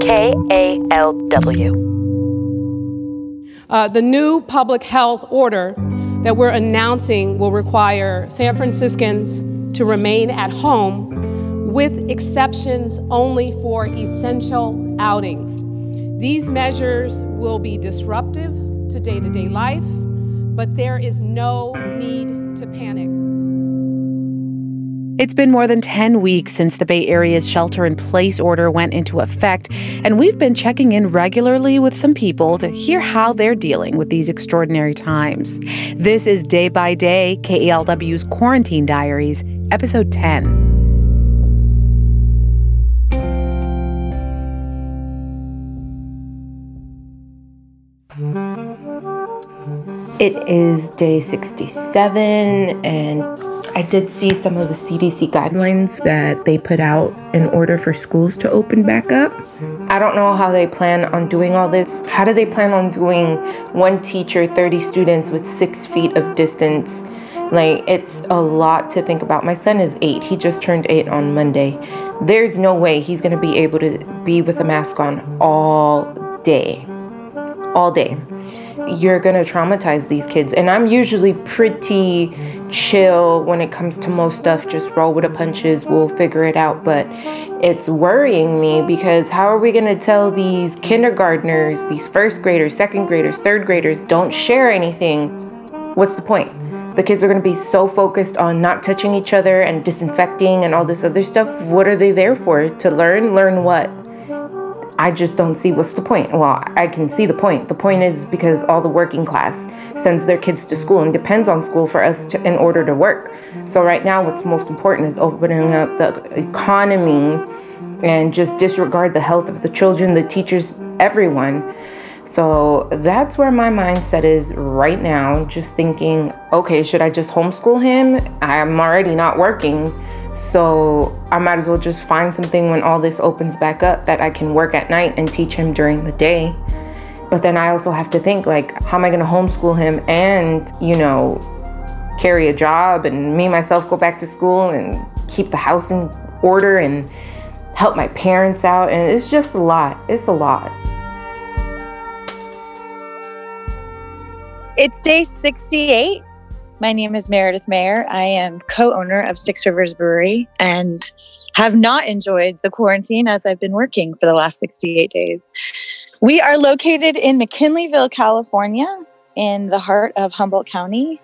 KALW. Uh, the new public health order that we're announcing will require San Franciscans to remain at home with exceptions only for essential outings. These measures will be disruptive to day to day life, but there is no need to panic. It's been more than 10 weeks since the Bay Area's shelter in place order went into effect, and we've been checking in regularly with some people to hear how they're dealing with these extraordinary times. This is Day by Day, KALW's Quarantine Diaries, Episode 10. It is day 67, and I did see some of the CDC guidelines that they put out in order for schools to open back up. I don't know how they plan on doing all this. How do they plan on doing one teacher, 30 students with six feet of distance? Like, it's a lot to think about. My son is eight, he just turned eight on Monday. There's no way he's gonna be able to be with a mask on all day. All day you're to traumatize these kids. And I'm usually pretty chill when it comes to most stuff, just roll with the punches, we'll figure it out. But it's worrying me because how are we to tell these kindergartners, these first graders, second graders, third graders, don't share anything? What's the point? The kids are to be so focused on not touching each other and disinfecting and all this other stuff. What are they there for? To learn? Learn what? I just don't see what's the point. Well, I can see the point. The point is because all the working class sends their kids to school and depends on school for us to, in order to work. So right now, what's most important is opening up the economy and just disregard the health of the children, the teachers, everyone. So that's where my mindset is right now. Just thinking, okay, should I just homeschool him? I'm already not working. So I might as well just find something when all this opens back up that I can work at night and teach him during the day. But then I also have to think like, how am I going to homeschool him and, you know, carry a job and me myself go back to school and keep the house in order and help my parents out. And it's just a lot. It's a lot. It's day 68 my name is Meredith Mayer. I am co owner of Six Rivers Brewery and have not enjoyed the quarantine as I've been working for the last 68 days. We are located in McKinleyville, California, in the heart of Humboldt County.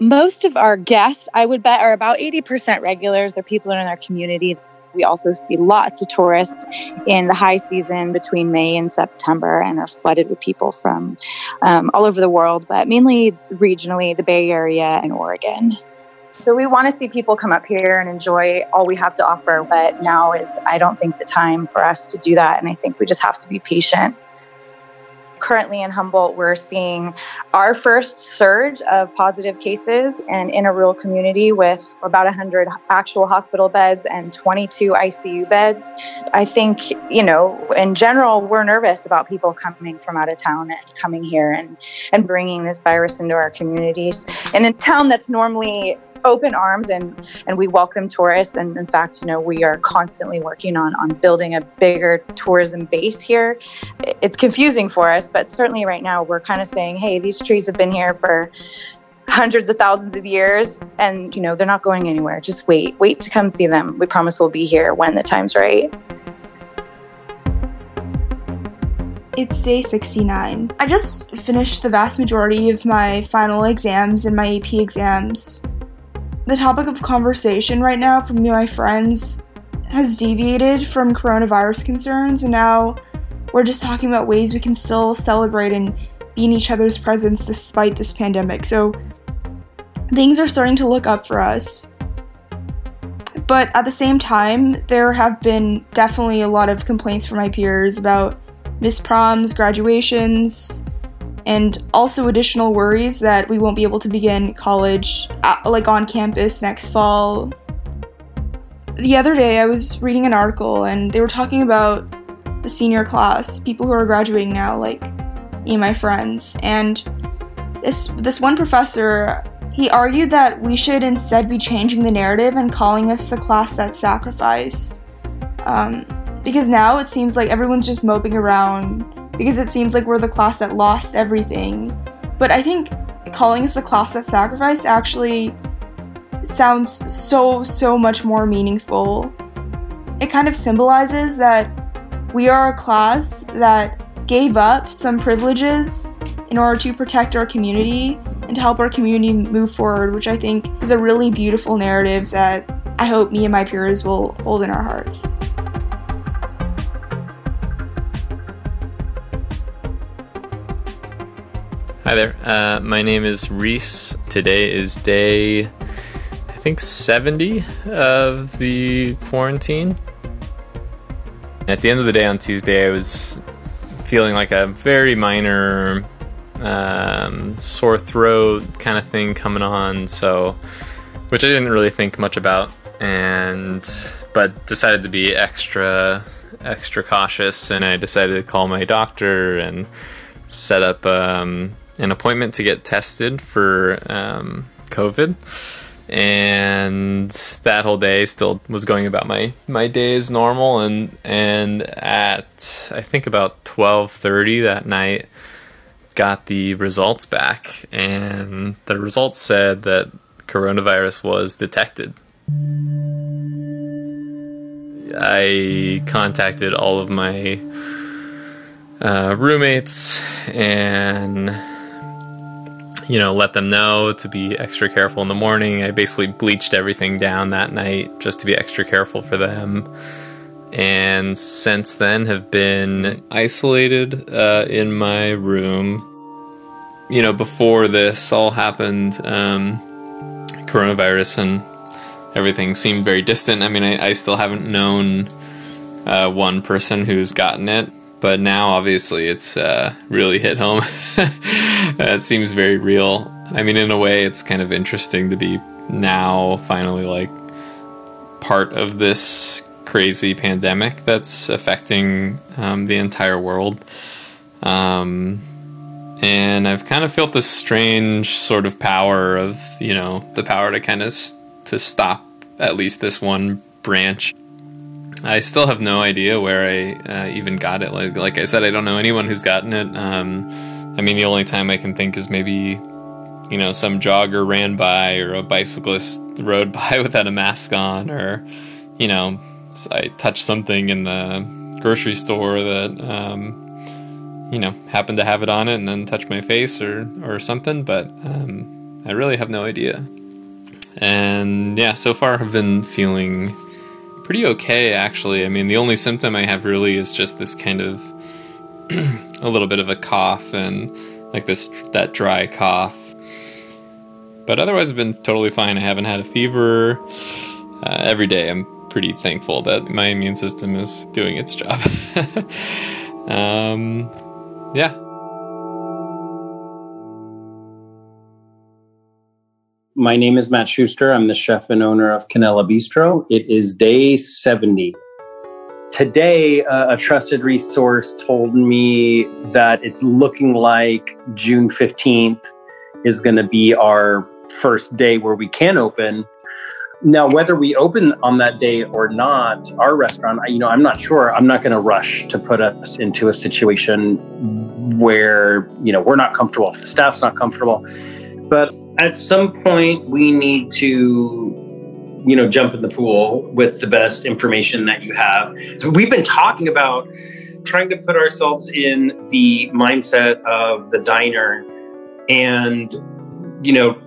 Most of our guests, I would bet, are about 80% regulars. They're people in our community we also see lots of tourists in the high season between May and September and are flooded with people from um, all over the world, but mainly regionally, the Bay Area and Oregon. So we want to see people come up here and enjoy all we have to offer, but now is, I don't think, the time for us to do that. And I think we just have to be patient currently in Humboldt, we're seeing our first surge of positive cases and in a rural community with about 100 actual hospital beds and 22 ICU beds. I think, you know, in general, we're nervous about people coming from out of town and coming here and, and bringing this virus into our communities. And in a town that's normally open arms and and we welcome tourists. And in fact you know we are constantly working on on building a bigger tourism base here. It's confusing for us but certainly right now we're kind of saying hey these trees have been here for hundreds of thousands of years and you know they're not going anywhere. Just wait wait to come see them. We promise we'll be here when the time's right. It's day 69. I just finished the vast majority of my final exams and my AP exams the topic of conversation right now from me and my friends has deviated from coronavirus concerns, and now we're just talking about ways we can still celebrate and be in each other's presence despite this pandemic. So things are starting to look up for us. But at the same time, there have been definitely a lot of complaints from my peers about missed proms, graduations, and also additional worries that we won't be able to begin college at, like on campus next fall. The other day I was reading an article and they were talking about the senior class, people who are graduating now like me and my friends, and this this one professor he argued that we should instead be changing the narrative and calling us the class that sacrificed. Um, Because now it seems like everyone's just moping around because it seems like we're the class that lost everything. But I think calling us the class that sacrificed actually sounds so, so much more meaningful. It kind of symbolizes that we are a class that gave up some privileges in order to protect our community and to help our community move forward, which I think is a really beautiful narrative that I hope me and my peers will hold in our hearts. Hi there. Uh, my name is Reese. Today is day, I think, 70 of the quarantine. At the end of the day on Tuesday, I was feeling like a very minor um, sore throat kind of thing coming on, so which I didn't really think much about, and but decided to be extra extra cautious, and I decided to call my doctor and set up. Um, an appointment to get tested for um, COVID, and that whole day still was going about my my day as normal. And and at I think about twelve thirty that night, got the results back, and the results said that coronavirus was detected. I contacted all of my uh, roommates and you know, let them know to be extra careful in the morning. I basically bleached everything down that night just to be extra careful for them. And since then, have been isolated uh, in my room. You know, before this all happened, um, coronavirus and everything seemed very distant. I mean, I, I still haven't known uh, one person who's gotten it but now obviously it's uh, really hit home. it seems very real. I mean, in a way, it's kind of interesting to be now finally like part of this crazy pandemic that's affecting um, the entire world. Um, and I've kind of felt this strange sort of power of, you know, the power to kind of s- to stop at least this one branch I still have no idea where I uh, even got it. Like, like I said, I don't know anyone who's gotten it. Um, I mean, the only time I can think is maybe, you know, some jogger ran by or a bicyclist rode by without a mask on, or, you know, I touched something in the grocery store that, um, you know, happened to have it on it and then touch my face or, or something. But um, I really have no idea. And yeah, so far I've been feeling pretty okay actually. I mean, the only symptom I have really is just this kind of a little bit of a cough and like this that dry cough. But otherwise, I've been totally fine. I haven't had a fever. Uh, every day, I'm pretty thankful that my immune system is doing its job. um, yeah. My name is Matt Schuster. I'm the chef and owner of Canela Bistro. It is day 70. Today, uh, a trusted resource told me that it's looking like June 15th is going to be our first day where we can open. Now, whether we open on that day or not, our restaurant, you know, I'm not sure. I'm not going to rush to put us into a situation where, you know, we're not comfortable, if the staff's not comfortable. But at some point we need to you know jump in the pool with the best information that you have. So we've been talking about trying to put ourselves in the mindset of the diner and you know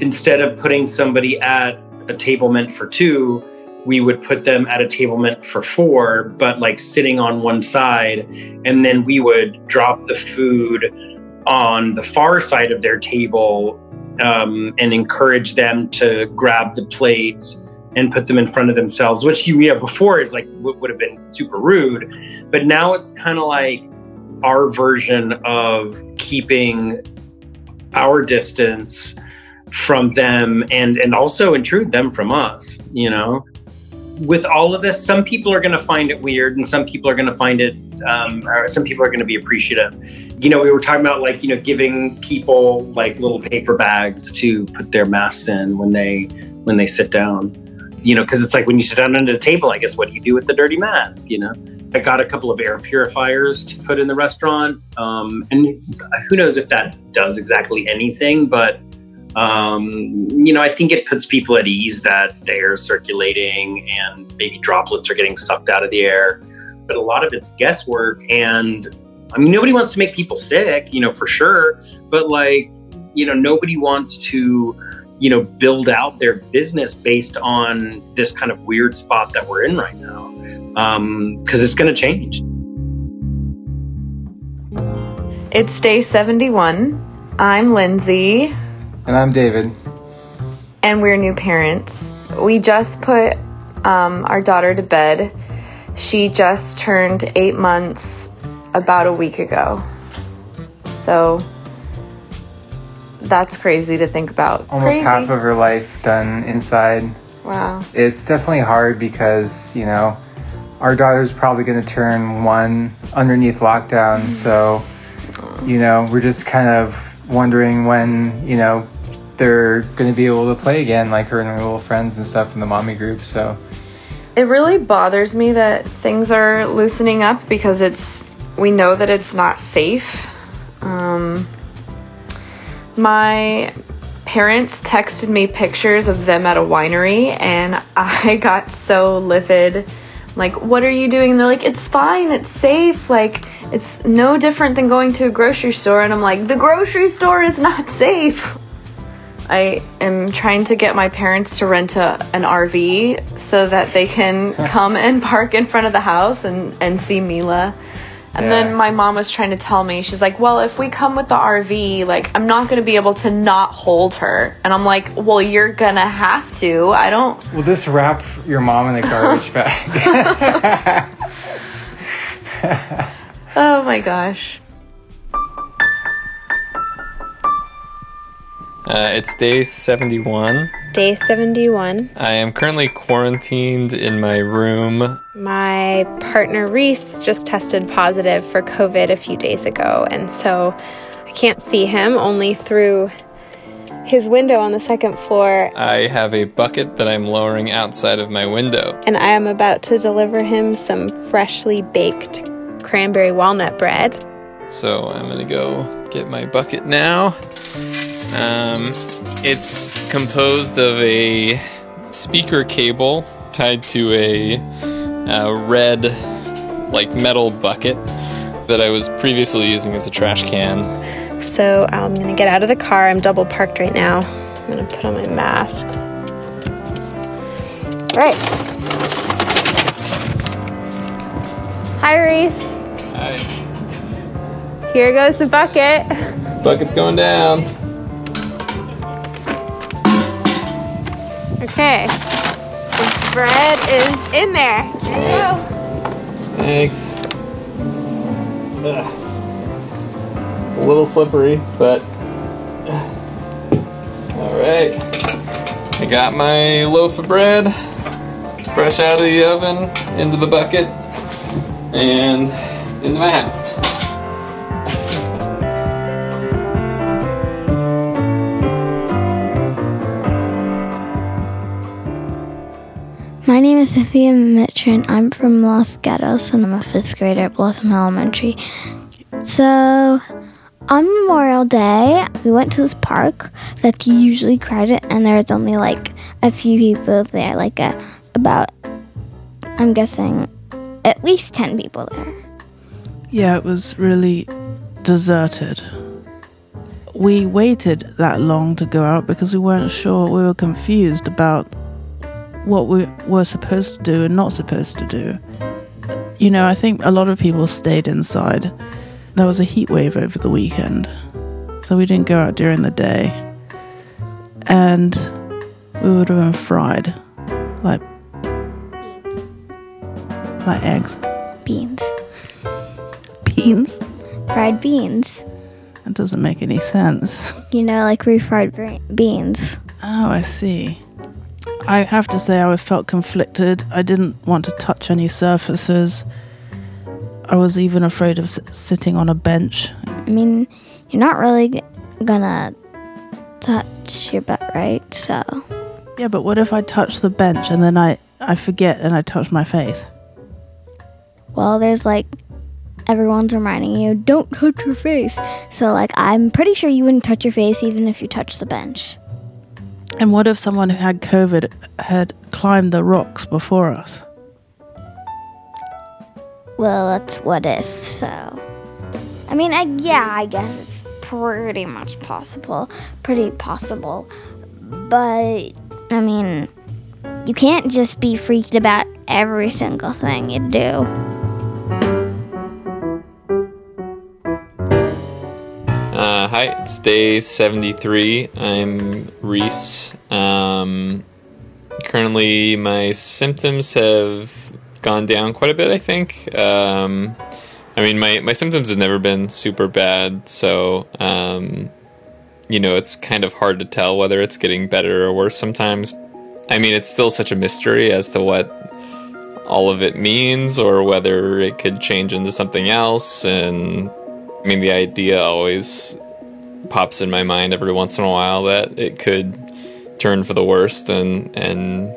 instead of putting somebody at a table meant for two we would put them at a table meant for four but like sitting on one side and then we would drop the food on the far side of their table um, and encourage them to grab the plates and put them in front of themselves, which you know before is like would have been super rude, but now it's kind of like our version of keeping our distance from them and and also intrude them from us you know with all of this, some people are going to find it weird, and some people are going to find it, um, or some people are going to be appreciative. You know, we were talking about like you know giving people like little paper bags to put their masks in when they when they sit down. you know, because it's like when you sit down under the table, I guess what do you do with the dirty mask? You know, I got a couple of air purifiers to put in the restaurant, um, and who knows if that does exactly anything, but um, you know, I think it puts people at ease that the air is circulating and maybe droplets are getting sucked out of the air. But a lot of it's guesswork, and I mean, nobody wants to make people sick, you know, for sure. But like, you know, nobody wants to you know, build out their business based on this kind of weird spot that we're in right now. Because um, it's going to change. It's day 71. I'm Lindsay. And I'm David. And we're new parents. We just put um, our daughter to bed. She just turned eight months about a week ago. So that's crazy to think about. Almost crazy. half of her life done inside. Wow. It's definitely hard because, you know, our daughter's probably going to turn one underneath lockdown. so, you know, we're just kind of wondering when, you know, they're going to be able to play again, like her and her little friends and stuff in the mommy group. So, it really bothers me that things are loosening up because it's, we know that it's not safe. Um, my parents texted me pictures of them at a winery and I got so livid. Like, what are you doing? And they're like, it's fine, it's safe. Like, it's no different than going to a grocery store. And I'm like, the grocery store is not safe. I am trying to get my parents to rent a, an RV so that they can come and park in front of the house and, and see Mila. And yeah. then my mom was trying to tell me, she's like, well, if we come with the RV, like, I'm not going to be able to not hold her. And I'm like, well, you're going to have to. I don't. We'll just wrap your mom in a garbage bag. oh my gosh. Uh, it's day 71. Day 71. I am currently quarantined in my room. My partner Reese just tested positive for COVID a few days ago, and so I can't see him only through his window on the second floor. I have a bucket that I'm lowering outside of my window. And I am about to deliver him some freshly baked cranberry walnut bread. So I'm to go get my bucket now. Um, it's composed of a speaker cable tied to a, a red, like metal bucket that I was previously using as a trash can. So I'm gonna get out of the car. I'm double parked right now. I'm gonna put on my mask. All right. Hi, Reese. Hi. Here goes the bucket. Bucket's going down. Okay. The bread is in there. There. Thanks. Ugh. It's a little slippery, but. Alright. I got my loaf of bread fresh out of the oven into the bucket and into my house. My name is Sophia Mitrin. I'm from Los Gatos and I'm a fifth grader at Blossom Elementary. So, on Memorial Day, we went to this park that's usually crowded and there's only like a few people there, like a, about, I'm guessing, at least 10 people there. Yeah, it was really deserted. We waited that long to go out because we weren't sure. We were confused about what we were supposed to do and not supposed to do. You know, I think a lot of people stayed inside. There was a heat wave over the weekend, so we didn't go out during the day. And we would have been fried like like eggs. Beans. Beans? Fried beans. That doesn't make any sense. You know, like refried beans. Oh, I see. I have to say, I felt conflicted. I didn't want to touch any surfaces. I was even afraid of s- sitting on a bench. I mean, you're not really g- gonna touch your butt, right? So. Yeah, but what if I touch the bench and then I, I forget and I touch my face? Well, there's like everyone's reminding you, don't touch your face. So, like, I'm pretty sure you wouldn't touch your face even if you touched the bench. And what if someone who had COVID had climbed the rocks before us? Well, that's what if, so. I mean, I, yeah, I guess it's pretty much possible. Pretty possible. But, I mean, you can't just be freaked about every single thing you do. It's day 73. I'm Reese. Um, currently, my symptoms have gone down quite a bit, I think. Um, I mean, my, my symptoms have never been super bad, so, um, you know, it's kind of hard to tell whether it's getting better or worse sometimes. I mean, it's still such a mystery as to what all of it means or whether it could change into something else. And I mean, the idea always pops in my mind every once in a while that it could turn for the worst and, and,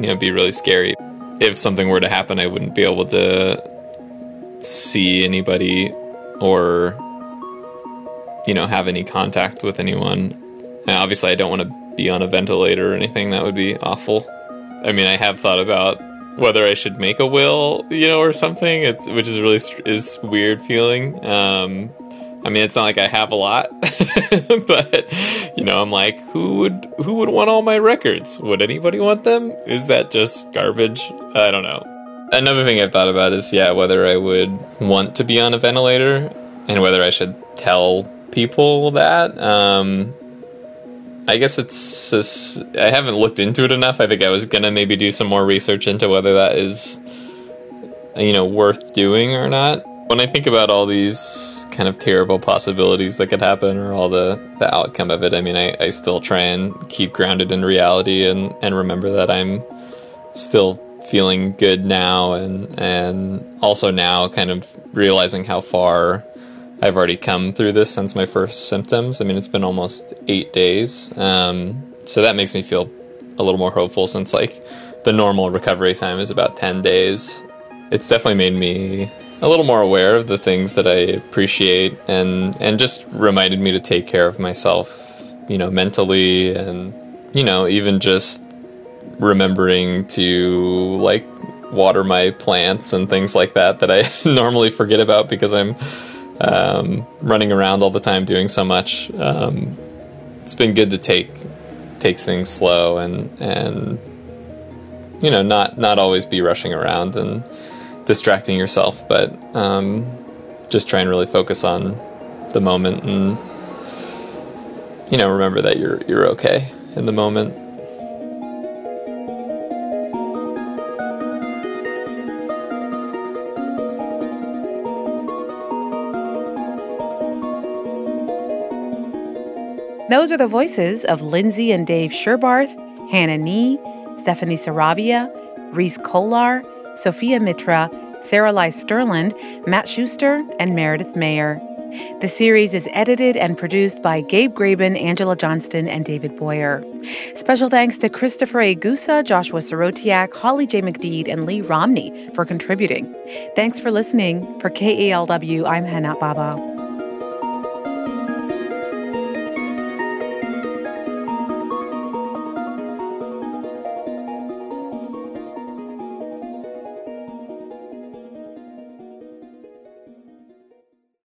you know, be really scary. If something were to happen, I wouldn't be able to see anybody or you know have any contact with anyone. And obviously i don't want to be on a ventilator or anything. That would be awful. I mean i have thought about whether i should make a will you know or something. It's which is really is weird feeling. Um i mean it's not like i have a lot but you know i'm like who would who would want all my records would anybody want them is that just garbage i don't know Another thing I've thought about is, yeah, whether I would want to be on a ventilator and whether I should tell people that. Um, I guess it's just, I haven't looked into it enough. I think I was gonna maybe do some more research into whether that is, you know, worth doing or not. When I think about all these kind of terrible possibilities that could happen or all the, the outcome of it, I mean, I, I still try and keep grounded in reality and, and remember that I'm still feeling good now and and also now kind of realizing how far I've already come through this since my first symptoms. I mean, it's been almost eight days. Um, so that makes me feel a little more hopeful since like the normal recovery time is about 10 days. It's definitely made me a little more aware of the things that I appreciate and and just reminded me to take care of myself, you know, mentally and you know, even just remembering to like water my plants and things like that that I normally forget about because I'm um, running around all the time doing so much. Um, it's been good to take take things slow and and you know not not always be rushing around and distracting yourself, but um, just try and really focus on the moment and you know remember that you're you're okay in the moment. Those are the voices of Lindsay and Dave Sherbarth, Hannah Nee, Stephanie Saravia, Reese Kolar, Sophia Mitra, Sarah Lai Stirland, Matt Schuster, and Meredith Mayer. The series is edited and produced by Gabe Graben, Angela Johnston, and David Boyer. Special thanks to Christopher Egusa, Joshua Sorotiak, Holly J. McDede, and Lee Romney for contributing. Thanks for listening. For KALW, I'm Hana Baba.